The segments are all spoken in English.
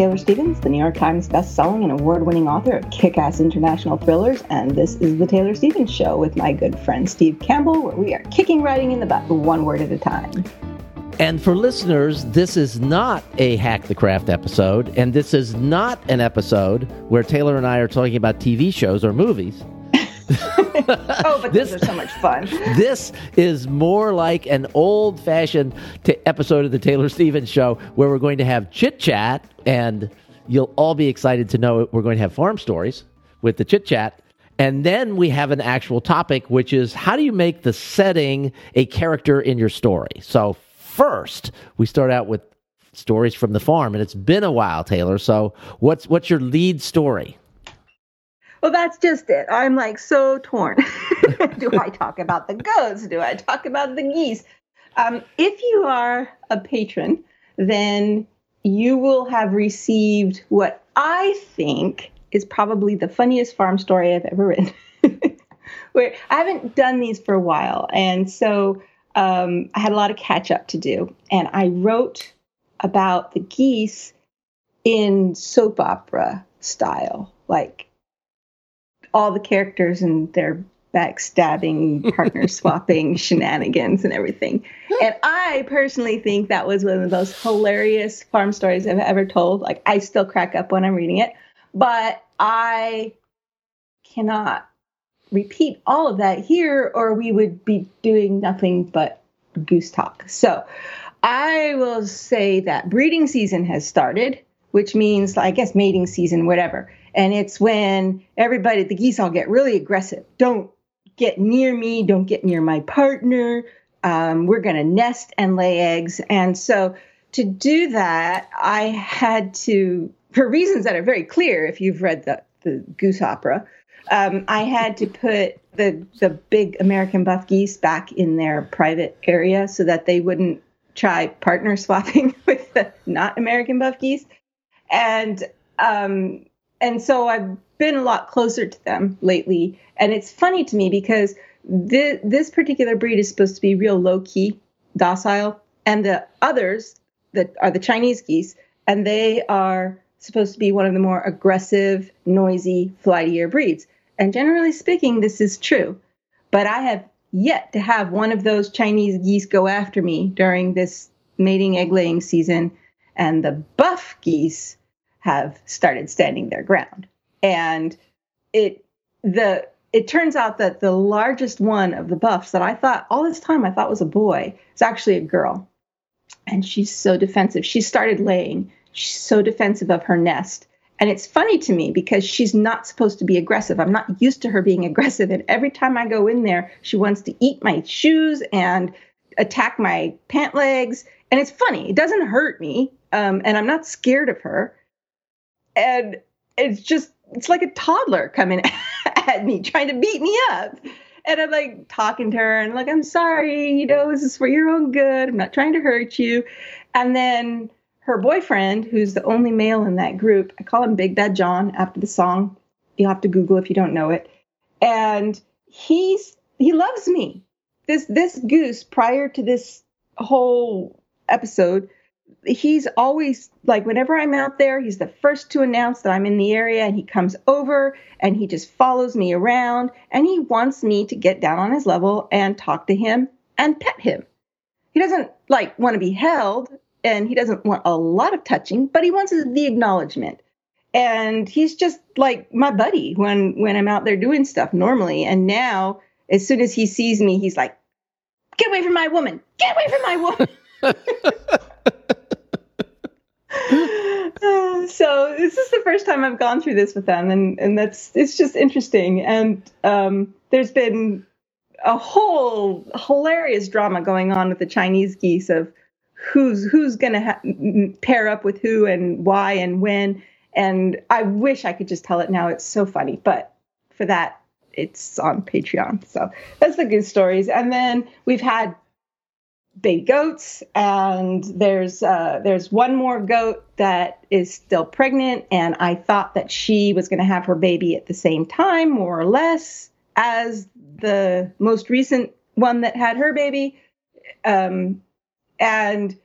Taylor Stevens, the New York Times best-selling and award-winning author of kick-ass international thrillers, and this is the Taylor Stevens Show with my good friend Steve Campbell, where we are kicking writing in the butt one word at a time. And for listeners, this is not a Hack the Craft episode, and this is not an episode where Taylor and I are talking about TV shows or movies. Oh, but this is so much fun. This is more like an old fashioned t- episode of the Taylor Stevens show where we're going to have chit chat, and you'll all be excited to know we're going to have farm stories with the chit chat. And then we have an actual topic, which is how do you make the setting a character in your story? So, first, we start out with stories from the farm, and it's been a while, Taylor. So, what's what's your lead story? Well, that's just it. I'm like so torn. Do I talk about the goats? Do I talk about the geese? Um, if you are a patron, then you will have received what I think is probably the funniest farm story I've ever written. Where I haven't done these for a while, and so um, I had a lot of catch up to do, and I wrote about the geese in soap opera style, like all the characters and their backstabbing, partner swapping shenanigans and everything. And I personally think that was one of the most hilarious farm stories I've ever told. Like I still crack up when I'm reading it, but I cannot repeat all of that here or we would be doing nothing but goose talk. So, I will say that breeding season has started, which means I guess mating season whatever. And it's when everybody, the geese all get really aggressive. Don't get near me. Don't get near my partner. Um, we're going to nest and lay eggs. And so to do that, I had to, for reasons that are very clear if you've read the, the goose opera, um, I had to put the, the big American buff geese back in their private area so that they wouldn't try partner swapping with the not American buff geese. And um, and so I've been a lot closer to them lately. And it's funny to me because this, this particular breed is supposed to be real low key, docile, and the others that are the Chinese geese, and they are supposed to be one of the more aggressive, noisy, flightier breeds. And generally speaking, this is true. But I have yet to have one of those Chinese geese go after me during this mating egg laying season. And the buff geese have started standing their ground. And it the it turns out that the largest one of the buffs that I thought all this time I thought was a boy is actually a girl. And she's so defensive. She started laying. She's so defensive of her nest. And it's funny to me because she's not supposed to be aggressive. I'm not used to her being aggressive. And every time I go in there, she wants to eat my shoes and attack my pant legs. And it's funny. It doesn't hurt me. Um, and I'm not scared of her and it's just it's like a toddler coming at me trying to beat me up. And i'm like talking to her and like i'm sorry you know this is for your own good. I'm not trying to hurt you. And then her boyfriend who's the only male in that group i call him big bad john after the song. You'll have to google if you don't know it. And he's he loves me. This this goose prior to this whole episode he's always like whenever I'm out there, he's the first to announce that I'm in the area and he comes over and he just follows me around and he wants me to get down on his level and talk to him and pet him. He doesn't like want to be held and he doesn't want a lot of touching, but he wants the acknowledgement. And he's just like my buddy when when I'm out there doing stuff normally and now as soon as he sees me he's like get away from my woman. Get away from my woman. so this is the first time I've gone through this with them, and and that's it's just interesting. And um, there's been a whole hilarious drama going on with the Chinese geese of who's who's going to ha- pair up with who and why and when. And I wish I could just tell it now. It's so funny, but for that, it's on Patreon. So that's the good stories. And then we've had baby goats, and there's uh, there's one more goat that is still pregnant, and I thought that she was going to have her baby at the same time, more or less, as the most recent one that had her baby. Um, and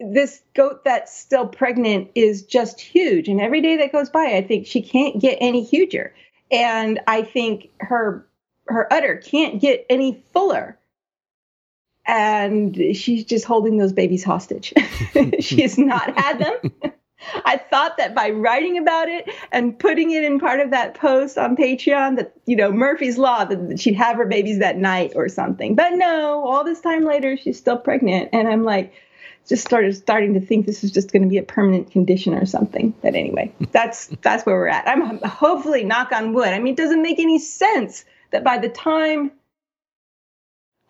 this goat that's still pregnant is just huge. And every day that goes by, I think she can't get any huger. And I think her her udder can't get any fuller. And she's just holding those babies hostage. she has not had them. I thought that by writing about it and putting it in part of that post on Patreon that, you know, Murphy's Law, that she'd have her babies that night or something. But no, all this time later, she's still pregnant. And I'm like, just started starting to think this is just going to be a permanent condition or something. But anyway, that's that's where we're at. I'm hopefully knock on wood. I mean, it doesn't make any sense that by the time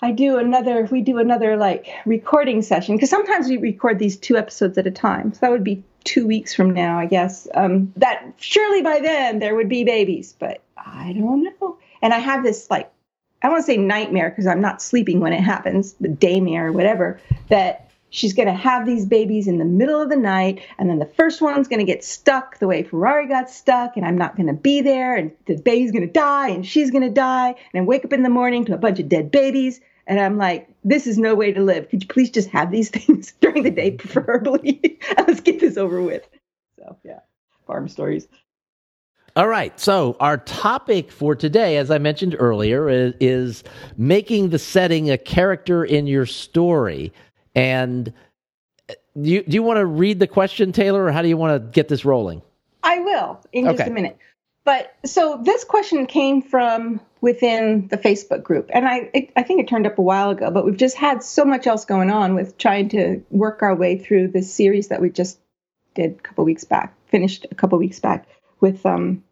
I do another, we do another like recording session because sometimes we record these two episodes at a time. So that would be two weeks from now, I guess. Um, that surely by then there would be babies, but I don't know. And I have this like I don't want to say nightmare because I'm not sleeping when it happens, but daymare or whatever that she's going to have these babies in the middle of the night and then the first one's going to get stuck the way ferrari got stuck and i'm not going to be there and the baby's going to die and she's going to die and I wake up in the morning to a bunch of dead babies and i'm like this is no way to live could you please just have these things during the day preferably let's get this over with so yeah farm stories all right. So, our topic for today, as I mentioned earlier, is, is, making the setting a character in your story. And uh, do you, do you want to read the question, Taylor, or how do you want to get this rolling? I will in just a minute. But so this question came from within the Facebook group, and I it, I think it turned up a while ago. But we've just had so much else going on with trying to work our way through this series that we just did a couple weeks back, finished a couple weeks back with um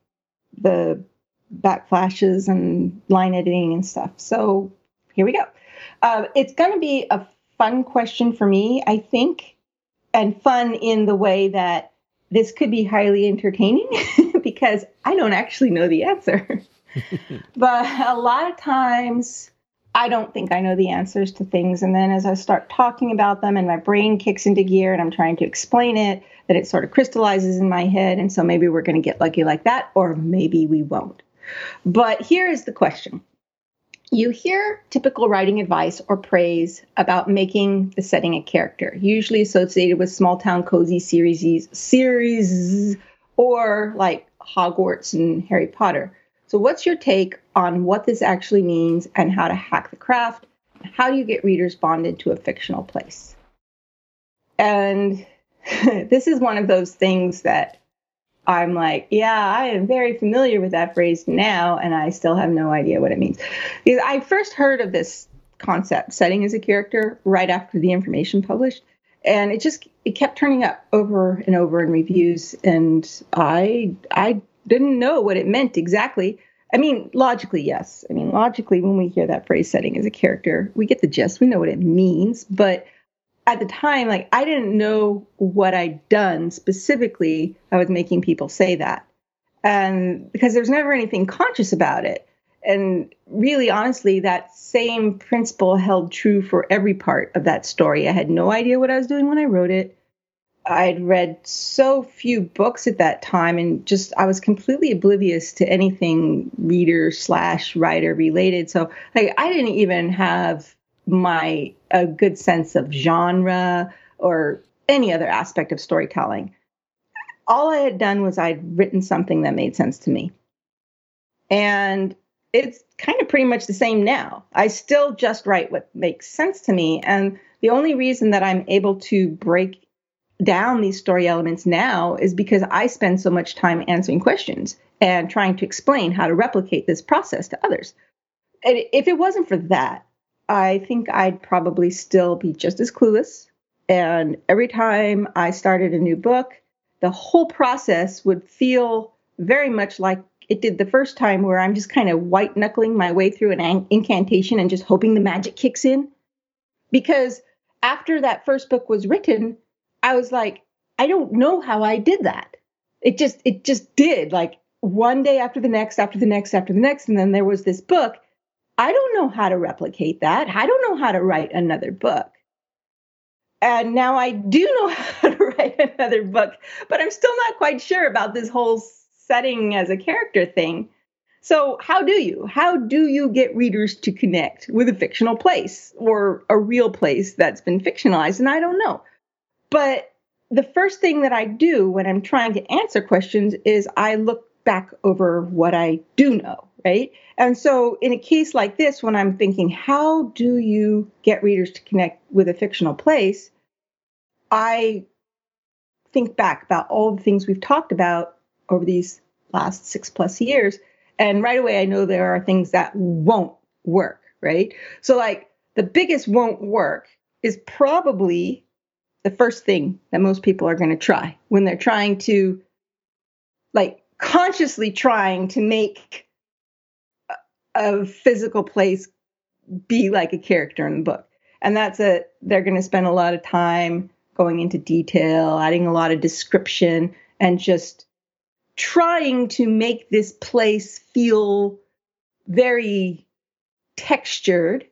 the backflashes and line editing and stuff. So here we go. Uh, it's going to be a fun question for me, I think, and fun in the way that this could be highly entertaining because I don't actually know the answer. but a lot of times, I don't think I know the answers to things. And then as I start talking about them and my brain kicks into gear and I'm trying to explain it, that it sort of crystallizes in my head. And so maybe we're going to get lucky like that, or maybe we won't. But here is the question you hear typical writing advice or praise about making the setting a character, usually associated with small town cozy series, series or like Hogwarts and Harry Potter. So, what's your take on what this actually means and how to hack the craft? How do you get readers bonded to a fictional place? And this is one of those things that I'm like, yeah, I am very familiar with that phrase now, and I still have no idea what it means. Because I first heard of this concept, setting as a character, right after the Informationist published, and it just it kept turning up over and over in reviews, and I I didn't know what it meant exactly. I mean, logically, yes. I mean, logically, when we hear that phrase setting as a character, we get the gist, we know what it means, but at the time, like I didn't know what I'd done specifically. I was making people say that. And because there's never anything conscious about it. And really, honestly, that same principle held true for every part of that story. I had no idea what I was doing when I wrote it. I'd read so few books at that time and just I was completely oblivious to anything reader slash writer related. So like I didn't even have my a good sense of genre or any other aspect of storytelling. All I had done was I'd written something that made sense to me. And it's kind of pretty much the same now. I still just write what makes sense to me. And the only reason that I'm able to break down these story elements now is because I spend so much time answering questions and trying to explain how to replicate this process to others. And if it wasn't for that, I think I'd probably still be just as clueless. And every time I started a new book, the whole process would feel very much like it did the first time, where I'm just kind of white knuckling my way through an incantation and just hoping the magic kicks in. Because after that first book was written, I was like, I don't know how I did that. It just, it just did. Like one day after the next, after the next, after the next. And then there was this book. I don't know how to replicate that. I don't know how to write another book. And now I do know how to write another book, but I'm still not quite sure about this whole setting as a character thing. So, how do you? How do you get readers to connect with a fictional place or a real place that's been fictionalized? And I don't know. But the first thing that I do when I'm trying to answer questions is I look back over what I do know, right? And so, in a case like this, when I'm thinking, how do you get readers to connect with a fictional place? I think back about all the things we've talked about over these last six plus years. And right away, I know there are things that won't work, right? So, like, the biggest won't work is probably the first thing that most people are going to try when they're trying to, like, consciously trying to make a, physical place be like a character in the book. And that's a, they're going to spend a lot of time going into detail, adding a lot of description, and just trying to make this place feel very textured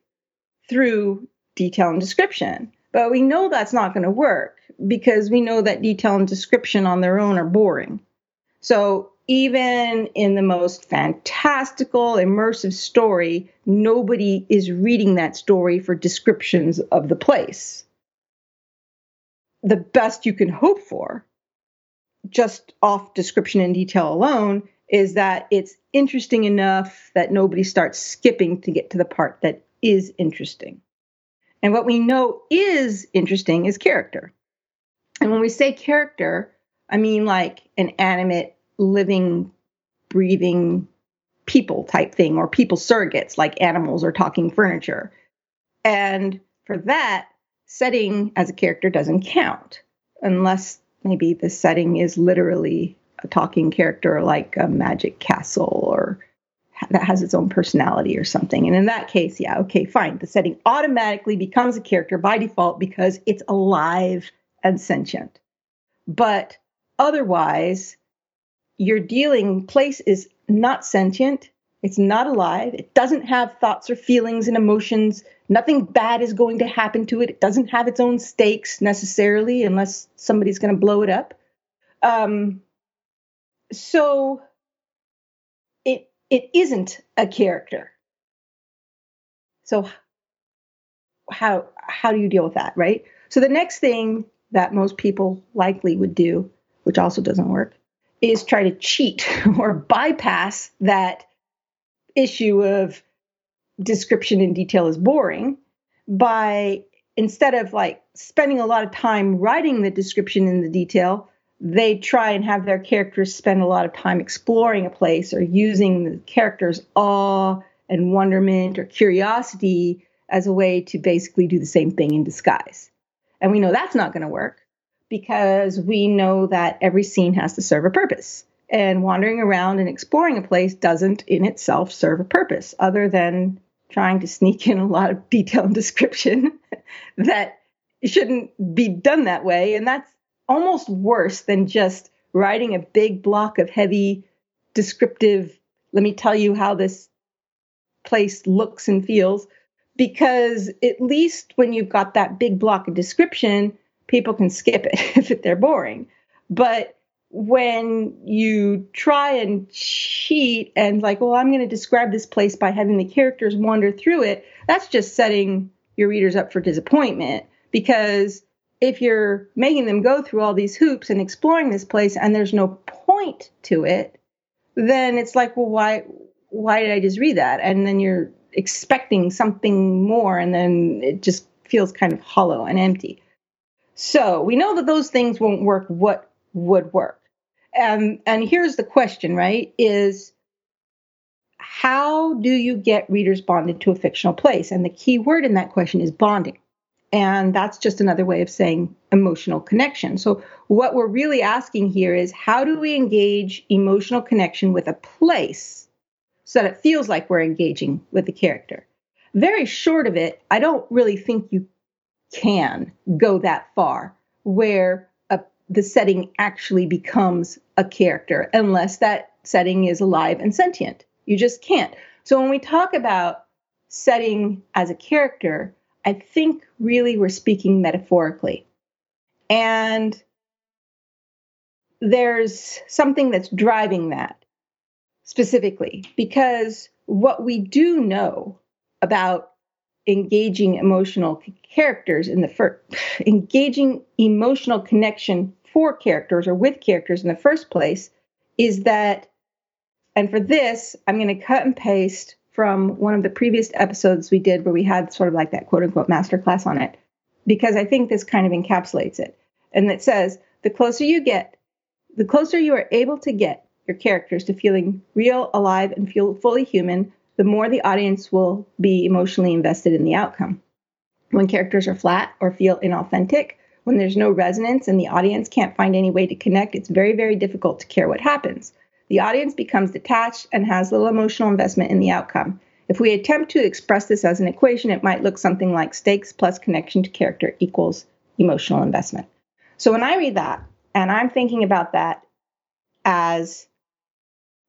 through detail and description. But we know that's not going to work because we know that detail and description on their own are boring. So even in the most fantastical, immersive story, nobody is reading that story for descriptions of the place. The best you can hope for just off description and detail alone is that it's interesting enough that nobody starts skipping to get to the part that is interesting. And what we know is interesting is character. And when we say character, I mean like an animate, living, breathing people type thing, or people surrogates like animals or talking furniture. And for that, setting as a character doesn't count unless maybe the setting is literally a talking character like a magic castle or that has its own personality or something. And in that case, yeah, okay, fine. The setting automatically becomes a character by default because it's alive and sentient. But otherwise, your dealing place is not sentient, it's not alive, it doesn't have thoughts or feelings and emotions Nothing bad is going to happen to it. It doesn't have its own stakes necessarily, unless somebody's going to blow it up. Um, so it it isn't a character. So how how do you deal with that, right? So the next thing that most people likely would do, which also doesn't work, is try to cheat or bypass that issue of description in detail is boring by instead of like spending a lot of time writing the description in the detail they try and have their characters spend a lot of time exploring a place or using the characters awe and wonderment or curiosity as a way to basically do the same thing in disguise. And we know that's not going to work because we know that every scene has to serve a purpose and wandering around and exploring a place doesn't in itself serve a purpose other than trying to sneak in a lot of detail and description that shouldn't be done that way. And that's almost worse than just writing a big block of heavy descriptive, let me tell you how this place looks and feels. Because at least when you've got that big block of description, people can skip it if they're boring. But when you try and cheat and like, well, I'm going to describe this place by having the characters wander through it, that's just setting your readers up for disappointment because if you're making them go through all these hoops and exploring this place and there's no point to it, then it's like, well, why why did I just read that? And then you're expecting something more and then it just feels kind of hollow and empty. So, we know that those things won't work. What would work? And and here's the question, right? Is how do you get readers bonded to a fictional place? And the key word in that question is bonding. And that's just another way of saying emotional connection. So, what we're really asking here is how do we engage emotional connection with a place so that it feels like we're engaging with the character? Very short of it, I don't really think you can go that far where the setting actually becomes a character unless that setting is alive and sentient. You just can't. So when we talk about setting as a character, I think really we're speaking metaphorically. And there's something that's driving that specifically because what we do know about engaging emotional characters in the first engaging emotional connection for characters or with characters in the first place is that and for this i'm going to cut and paste from one of the previous episodes we did where we had sort of like that quote unquote masterclass on it because i think this kind of encapsulates it. And it says the closer you get the closer you are able to get your characters to feeling real alive and feel fully human the more the audience will be emotionally invested in the outcome. When characters are flat or feel inauthentic, when there's no resonance and the audience can't find any way to connect, it's very, very difficult to care what happens. The audience becomes detached and has little emotional investment in the outcome. If we attempt to express this as an equation, it might look something like stakes plus connection to character equals emotional investment. So when I read that, and I'm thinking about that as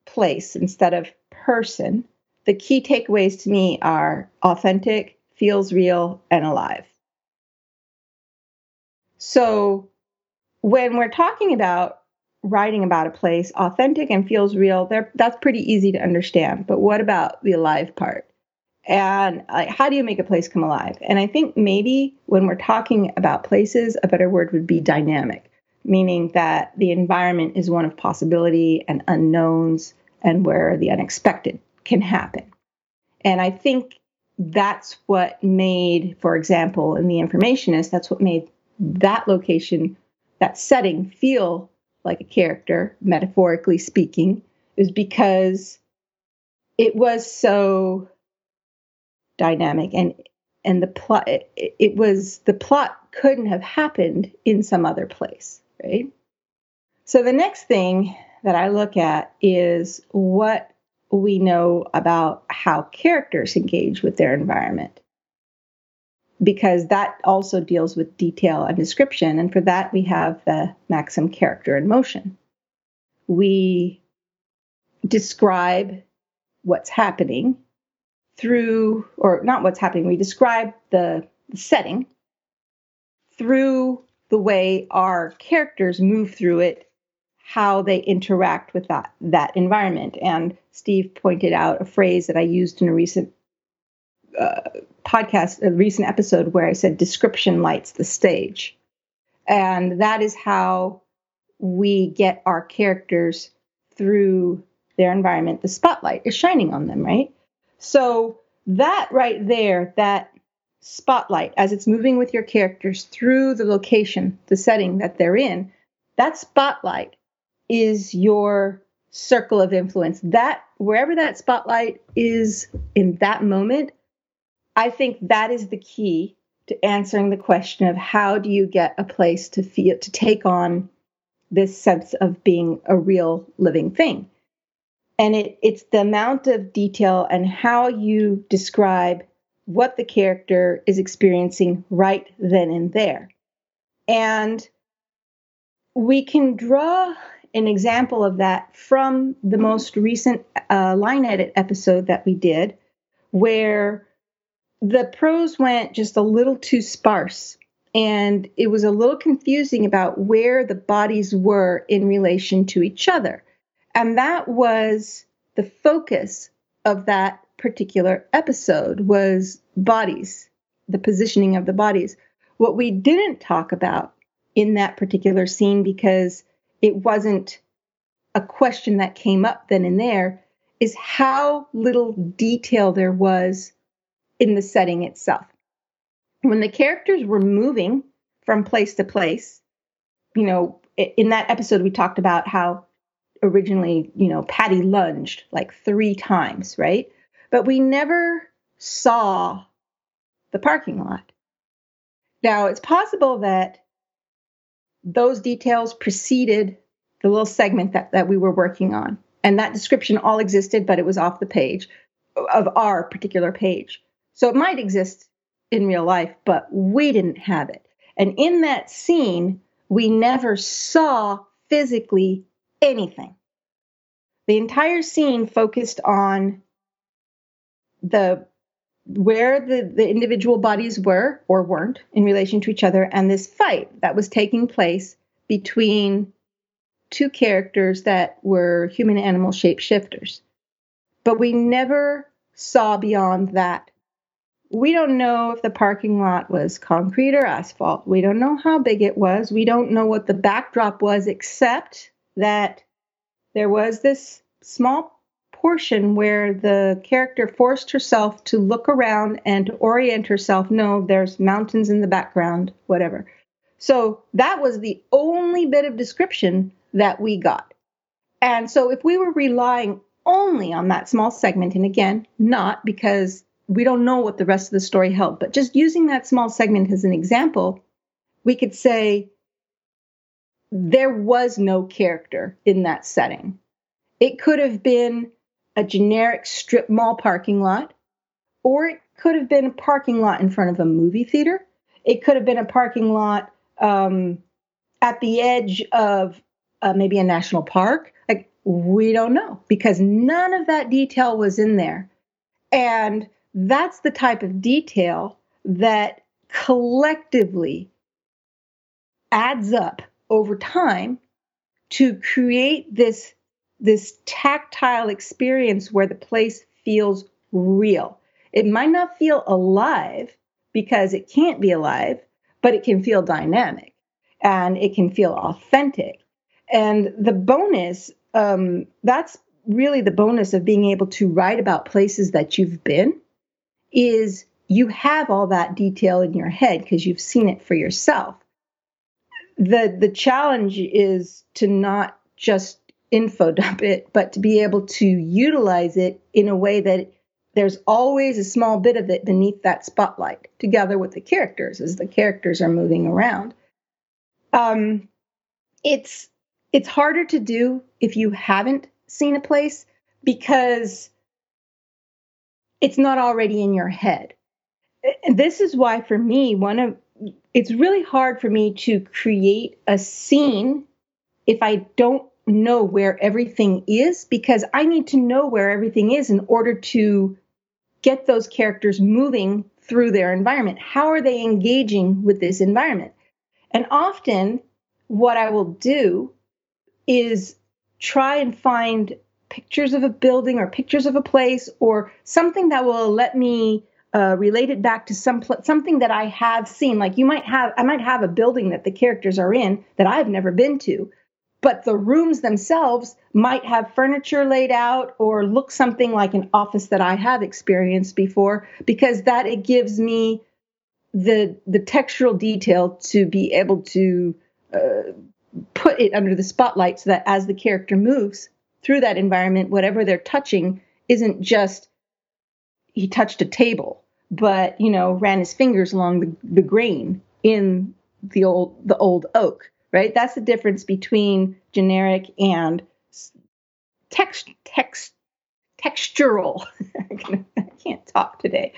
place instead of person, the key takeaways to me are authentic, feels real, and alive. So when we're talking about writing about a place, authentic and feels real, that's pretty easy to understand. But what about the alive part? And like, how do you make a place come alive? And I think maybe when we're talking about places, a better word would be dynamic, meaning that the environment is one of possibility and unknowns and where the unexpected can happen. And I think that's what made, for example, in The Informationist, that's what made that location, that setting feel like a character, metaphorically speaking, is because it was so dynamic and and the plot it, it was the plot couldn't have happened in some other place right so the next thing that i look at is what we know about how characters engage with their environment because that also deals with detail and description. And for that, we have the maxim character in motion. We describe what's happening through, or not what's happening, we describe the, the setting through the way our characters move through it how they interact with that that environment. And Steve pointed out a phrase that I used in a recent uh, podcast, a recent episode, where I said description lights the stage, and that is how we get our characters through their environment. The spotlight is shining on them, right? So that right there, that spotlight, as it's moving with your characters through the location, the setting that they're in, that spotlight is your circle of influence. That wherever that spotlight is in that moment, I think that is the key to answering the question of how do you get a place to feel to take on this sense of being a real living thing. And it, it's the amount of detail and how you describe what the character is experiencing right then and there. And we can draw an example of that from the most recent uh, line edit episode that we did, where the prose went just a little too sparse. And it was a little confusing about where the bodies were in relation to each other. And that was the focus of that particular episode was bodies, the positioning of the bodies. What we didn't talk about in that particular scene because it wasn't a question that came up then and there is how little detail there was in the setting itself. When the characters were moving from place to place, you know, in that episode, we talked about how originally, you know, Patty lunged like three times, right? But we never saw the parking lot. Now, it's possible that those details preceded the little segment that, that we were working on. And that description all existed, but it was off the page of our particular page. So it might exist in real life, but we didn't have it. And in that scene, we never saw physically anything. the entire scene focused on the where the, the individual bodies were or weren't in relation to each other and this fight that was taking place between two characters that were human animal shapeshifters. But we never saw beyond that. We don't know if the parking lot was concrete or asphalt. We don't know how big it was. We don't know what the backdrop was, except that there was this small portion where the character forced herself to look around and to orient herself. No, there's mountains in the background, whatever. So that was the only bit of description that we got. And so if we were relying only on that small segment, and again, not because we don't know what the rest of the story held, but just using that small segment as an example, we could say there was no character in that setting. It could have been a generic strip mall parking lot, or it could have been a parking lot in front of a movie theater. It could have been a parking lot um, at the edge of uh, maybe a national park. Like, we don't know because none of that detail was in there. And that's the type of detail that collectively adds up over time to create this this tactile experience where the place feels real. It might not feel alive because it can't be alive, but it can feel dynamic and it can feel authentic. And the bonus, um, that's really the bonus of being able to write about places that you've been, is you have all that detail in your head because you've seen it for yourself. The the challenge is to not just info dump it, but to be able to utilize it in a way that there's always a small bit of it beneath that spotlight, together with the characters as the characters are moving around. Um, it's it's harder to do if you haven't seen a place because it's not already in your head. And this is why, for me, one of it's really hard for me to create a scene if I don't know where everything is because I need to know where everything is in order to get those characters moving through their environment. How are they engaging with this environment? And often, what I will do is try and find pictures of a building or pictures of a place or something that will let me uh, relate it back to some pl- something that I have seen. Like you might have, I might have a building that the characters are in that I've never been to, but the rooms themselves might have furniture laid out or look something like an office that I have experienced before because that it gives me the the textural detail to be able to uh, put it under the spotlight so that as the character moves through that environment whatever they're touching isn't just he touched a table but you know ran his fingers along the, the grain in the old the old oak right? That's the difference between generic and text text textural. I can't talk today.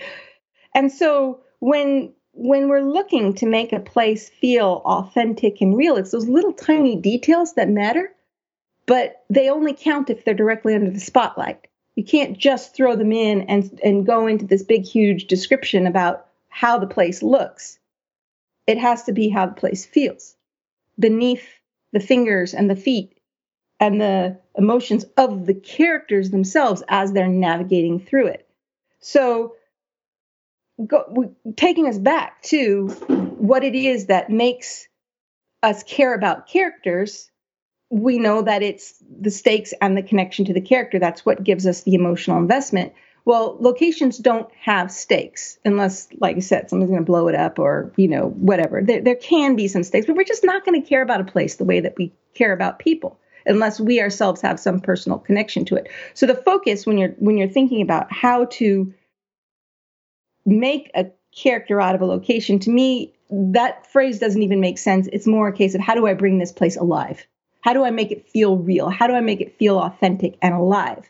And so when when we're looking to make a place feel authentic and real, it's those little tiny details that matter, but they only count if they're directly under the spotlight. You can't just throw them in and and go into this big huge description about how the place looks. It has to be how the place feels beneath the fingers and the feet and the emotions of the characters themselves as they're navigating through it. So, go, taking us back to what it is that makes us care about characters, we know that it's the stakes and the connection to the character. That's what gives us the emotional investment. Well, locations don't have stakes unless, like I said, someone's going to blow it up or, you know, whatever. There, there can be some stakes, but we're just not going to care about a place the way that we care about people unless we ourselves have some personal connection to it. So the focus when you're when you're thinking about how to make a character out of a location, to me, that phrase doesn't even make sense. It's more a case of how do I bring this place alive? How do I make it feel real? How do I make it feel authentic and alive?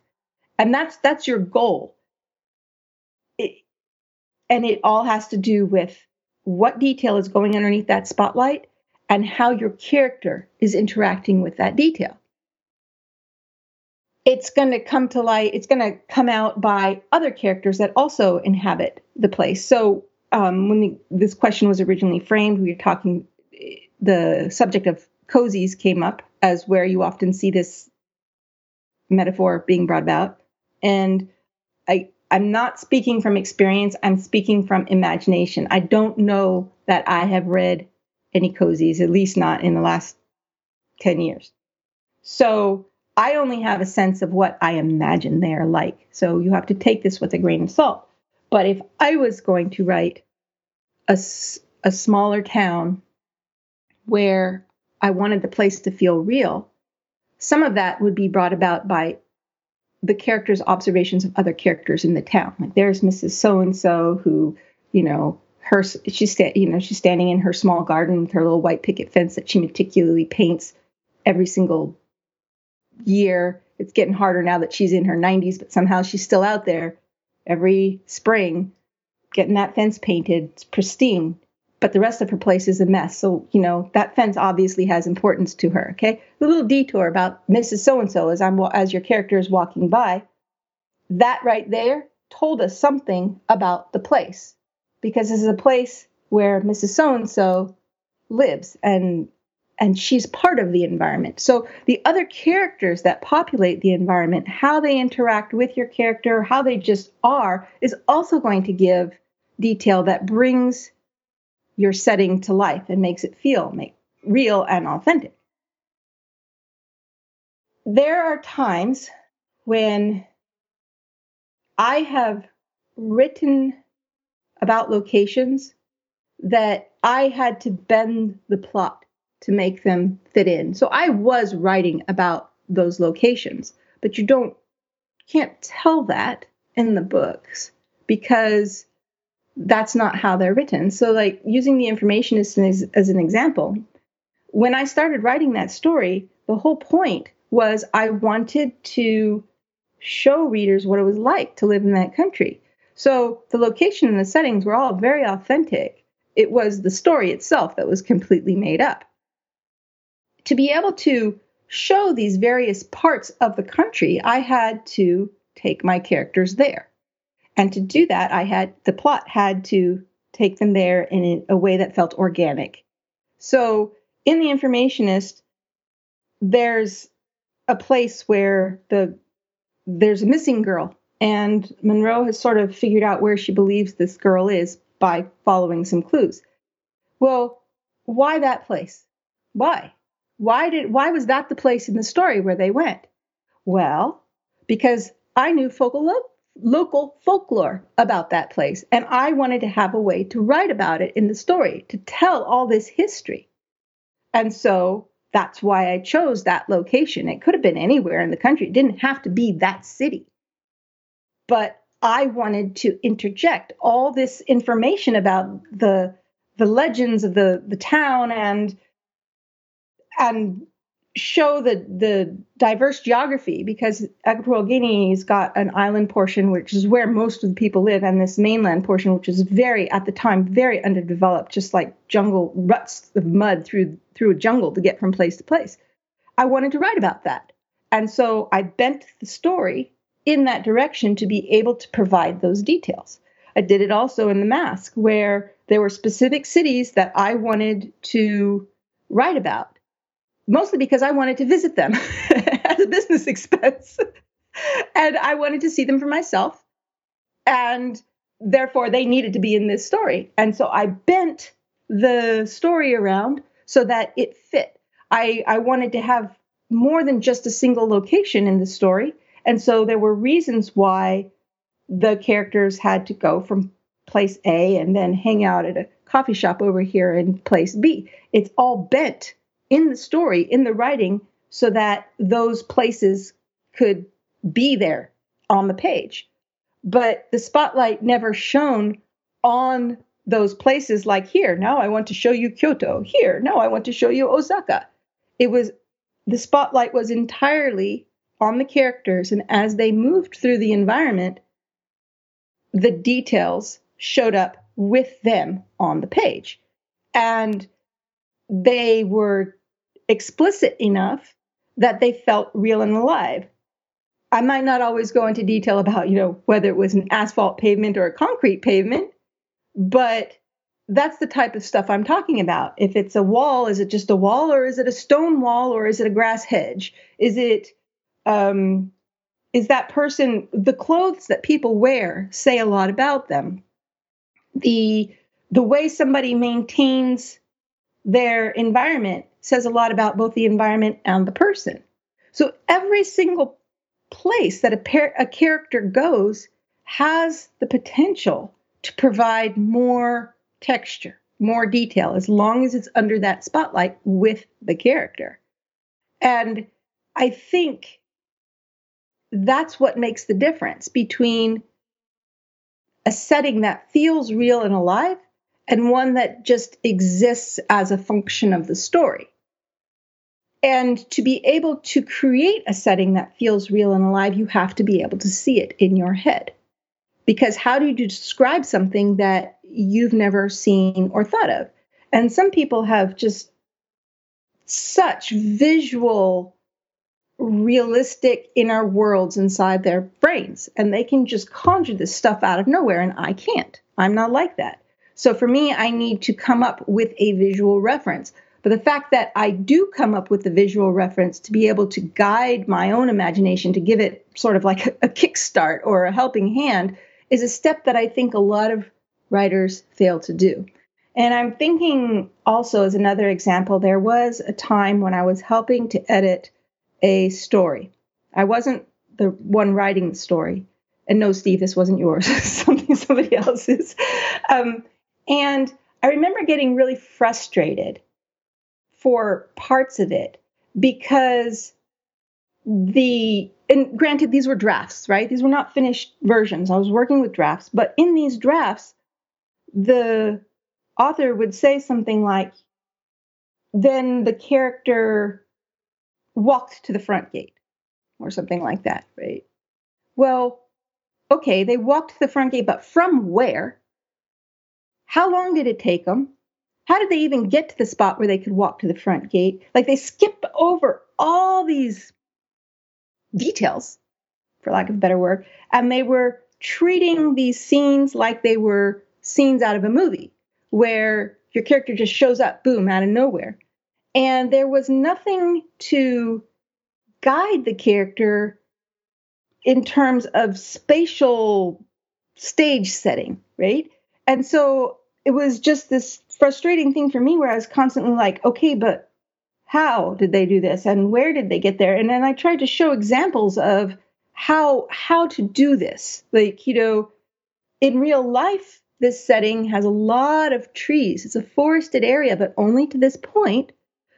And that's that's your goal and it all has to do with what detail is going underneath that spotlight and how your character is interacting with that detail. it's going to come to light, it's going to come out by other characters that also inhabit the place. So um, when the, this question was originally framed, we were talking, the subject of cozies came up as where you often see this metaphor being brought about. And I, I'm not speaking from experience, I'm speaking from imagination. I don't know that I have read any cozies, at least not in the last 10 years. So I only have a sense of what I imagine they're like. So you have to take this with a grain of salt. But if I was going to write a, a smaller town where I wanted the place to feel real, some of that would be brought about by the characters' observations of other characters in the town. Like there's Mrs. So and so who, you know, her she's sta- you know she's standing in her small garden with her little white picket fence that she meticulously paints every single year. It's getting harder now that she's in her 90s, but somehow she's still out there every spring getting that fence painted. It's pristine, but the rest of her place is a mess. So, you know, that fence obviously has importance to her. Okay. A little detour about Mrs. So and so as I'm as your character is walking by. That right there told us something about the place because this is a place where Mrs. So and so lives and and she's part of the environment. So the other characters that populate the environment, how they interact with your character, how they just are, is also going to give detail that brings your setting to life and makes it feel make, real and authentic. There are times when I have written about locations that I had to bend the plot to make them fit in. So I was writing about those locations, but you don't can't tell that in the books because that's not how they're written. So like using the Informationist as, as an example, when I started writing that story, the whole point was I wanted to show readers what it was like to live in that country. So the location and the settings were all very authentic. It was the story itself that was completely made up to be able to show these various parts of the country, I had to take my characters there. And to do that, I had the plot had to take them there in a way that felt organic. So in The Informationist, there's a place where the there's a missing girl, and Munroe has sort of figured out where she believes this girl is by following some clues. Well, why that place? Why? Why did why was that the place in the story where they went? Well, because I knew local local folklore about that place and I wanted to have a way to write about it in the story to tell all this history. And so that's why I chose that location. It could have been anywhere in the country. It didn't have to be that city. But I wanted to interject all this information about the the legends of the the town and and show the the diverse geography because Equatorial Guinea's got an island portion which is where most of the people live and this mainland portion which is very at the time very underdeveloped just like jungle ruts of mud through through a jungle to get from place to place. I wanted to write about that. And so I bent the story in that direction to be able to provide those details. I did it also in The Mask where there were specific cities that I wanted to write about mostly because I wanted to visit them as a business expense. and I wanted to see them for myself. And therefore, they needed to be in this story. And so I bent the story around so that it fit. I, I wanted to have more than just a single location in the story. And so there were reasons why the characters had to go from place A and then hang out at a coffee shop over here in place B. It's all bent in the story, in the writing, so that those places could be there on the page. But the spotlight never shone on those places like here. Now I want to show you Kyoto. Here, no, I want to show you Osaka. It was the spotlight was entirely on the characters, and as they moved through the environment, the details showed up with them on the page. And they were explicit enough that they felt real and alive. I might not always go into detail about, you know, whether it was an asphalt pavement or a concrete pavement, but that's the type of stuff I'm talking about. If it's a wall, is it just a wall or is it a stone wall or is it a grass hedge? Is it um is that person the clothes that people wear say a lot about them. The the way somebody maintains their environment says a lot about both the environment and the person. So every single place that a, par- a character goes has the potential to provide more texture, more detail, as long as it's under that spotlight with the character. And I think that's what makes the difference between a setting that feels real and alive and one that just exists as a function of the story. And to be able to create a setting that feels real and alive, you have to be able to see it in your head. Because how do you describe something that you've never seen or thought of? And some people have just such visual, realistic inner worlds inside their brains, and they can just conjure this stuff out of nowhere, and I can't. I'm not like that. So for me, I need to come up with a visual reference. But the fact that I do come up with the visual reference to be able to guide my own imagination, to give it sort of like a, kickstart or a helping hand, is a step that I think a lot of writers fail to do. And I'm thinking also, as another example, there was a time when I was helping to edit a story. I wasn't the one writing the story. And no, Steve, this wasn't yours, something somebody else's. Um, and I remember getting really frustrated for parts of it because the and granted these were drafts right? These were not finished versions. I was working with drafts but in these drafts the author would say something like then the character walked to the front gate or something like that right? Well okay they walked to the front gate but from where how long did it take them how did they even get to the spot where they could walk to the front gate? Like they skip over all these details, for lack of a better word, and they were treating these scenes like they were scenes out of a movie where your character just shows up, boom, out of nowhere. And there was nothing to guide the character in terms of spatial stage setting, right? And so it was just this frustrating thing for me where I was constantly like, okay, but how did they do this and where did they get there? And then I tried to show examples of how how to do this. Like, you know, in real life, this setting has a lot of trees. It's a forested area, but only to this point.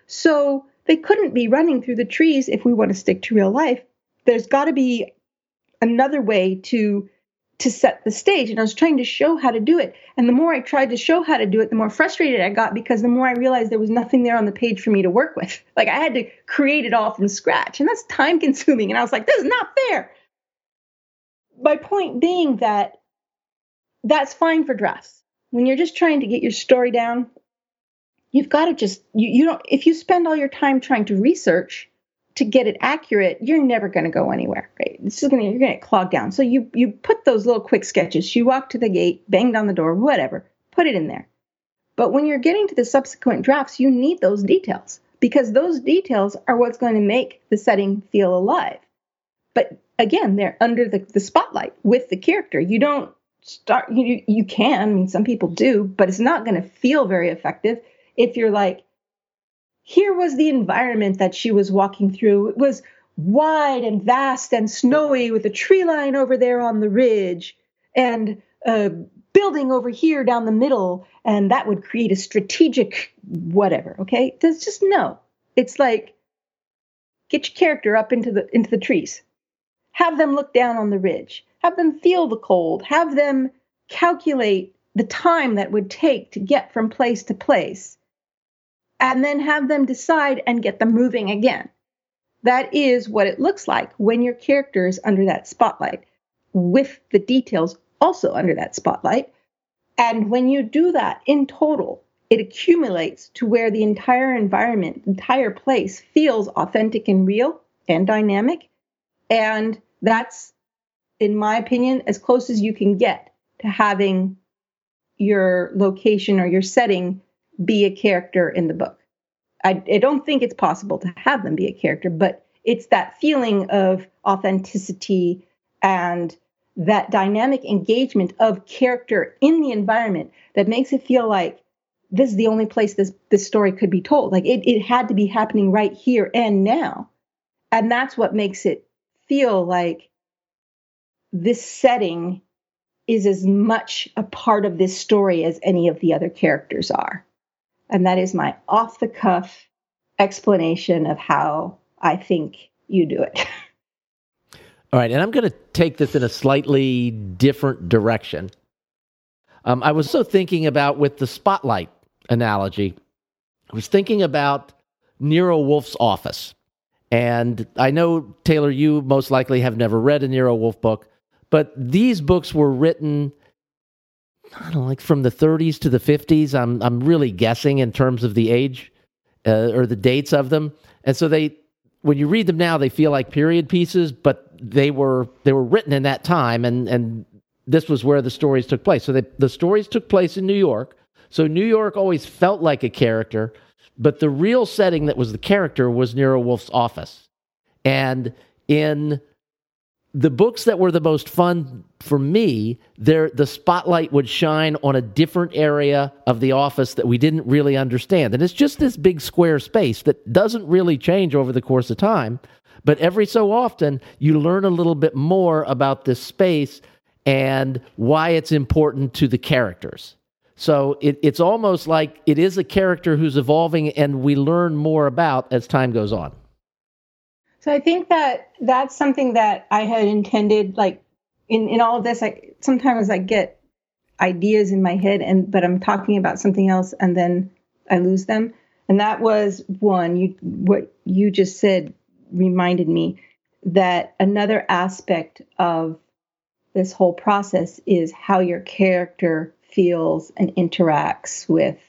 So they couldn't be running through the trees if we want to stick to real life. There's got to be another way to to set the stage and I was trying to show how to do it. And the more I tried to show how to do it, the more frustrated I got because the more I realized there was nothing there on the page for me to work with. Like I had to create it all from scratch and that's time consuming. And I was like, this is not fair. My point being that that's fine for drafts. When you're just trying to get your story down, you've got to just, you, you don't, if you spend all your time trying to research, to get it accurate, you're never going to go anywhere, right? This is going to you're going to clog down. So you you put those little quick sketches. She walked to the gate, banged on the door, whatever. Put it in there. But when you're getting to the subsequent drafts, you need those details because those details are what's going to make the setting feel alive. But again, they're under the, the spotlight with the character. You don't start you you can, I mean some people do, but it's not going to feel very effective if you're like here was the environment that she was walking through. It was wide and vast and snowy with a tree line over there on the ridge and a building over here down the middle. And that would create a strategic whatever. Okay. There's just no. It's like get your character up into the into the trees. Have them look down on the ridge. Have them feel the cold. Have them calculate the time that would take to get from place to place and then have them decide and get them moving again. That is what it looks like when your character is under that spotlight, with the details also under that spotlight. And when you do that in total, it accumulates to where the entire environment, entire place feels authentic and real and dynamic. And That's, in my opinion, as close as you can get to having your location or your setting be a character in the book. I, I don't think it's possible to have them be a character, but it's that feeling of authenticity and that dynamic engagement of character in the environment that makes it feel like this is the only place this this story could be told. Like it, it had to be happening right here and now. And that's what makes it feel like this setting is as much a part of this story as any of the other characters are. And that is my off the cuff explanation of how I think you do it. All right, and I'm going to take this in a slightly different direction. Um, I was so thinking about with the spotlight analogy. I was thinking about Nero Wolfe's office. And I know, Taylor, you most likely have never read a Nero Wolfe book, but these books were written, I don't know, like from the 30s to the 50s. I'm, I'm really guessing in terms of the age uh, or the dates of them. And so they, when you read them now, they feel like period pieces, but they were they were written in that time, and and this was where the stories took place. So they, the stories took place in New York. So New York always felt like a character, but the real setting that was the character was Nero Wolfe's office. And in the books that were the most fun for me, there the spotlight would shine on a different area of the office that we didn't really understand. And it's just this big square space that doesn't really change over the course of time. But every so often, you learn a little bit more about this space and why it's important to the characters. So it, it's almost like it is a character who's evolving, and we learn more about as time goes on. So I think that that's something that I had intended. Like in in all of this, I sometimes I get ideas in my head, and but I'm talking about something else, and then I lose them. And that was one. You what you just said reminded me that another aspect of this whole process is how your character feels and interacts with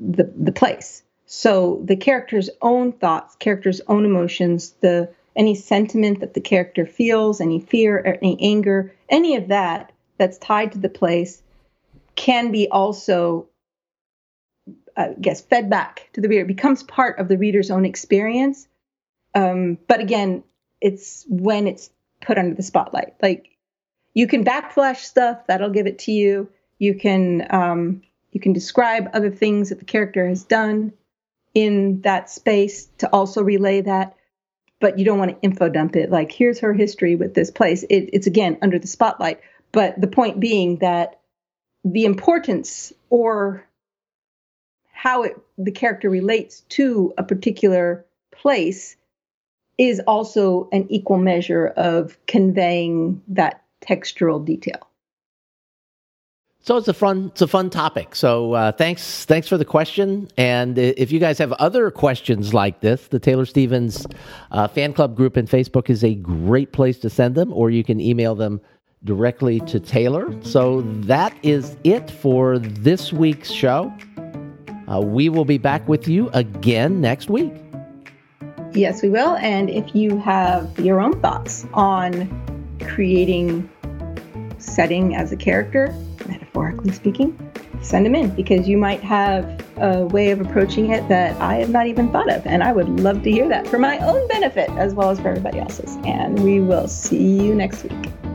the the place. So the character's own thoughts, character's own emotions, the any sentiment that the character feels, any fear, or any anger, any of that that's tied to the place can be also I guess fed back to the reader. It becomes part of the reader's own experience. Um, but again, it's when it's put under the spotlight. Like you can backflash stuff that'll give it to you. You can um, you can describe other things that the character has done in that space to also relay that, but you don't want to info dump it. Like here's her history with this place. It, it's again under the spotlight. But the point being that the importance or how it, the character relates to a particular place is also an equal measure of conveying that textural detail. So it's a fun it's a fun topic. So uh, thanks thanks for the question. And if you guys have other questions like this, the Taylor Stevens uh, fan club group in Facebook is a great place to send them, or you can email them directly to Taylor. So that is it for this week's show. Uh, we will be back with you again next week. Yes, we will. And if you have your own thoughts on creating setting as a character, metaphorically speaking, send them in because you might have a way of approaching it that I have not even thought of. And I would love to hear that for my own benefit as well as for everybody else's. And we will see you next week.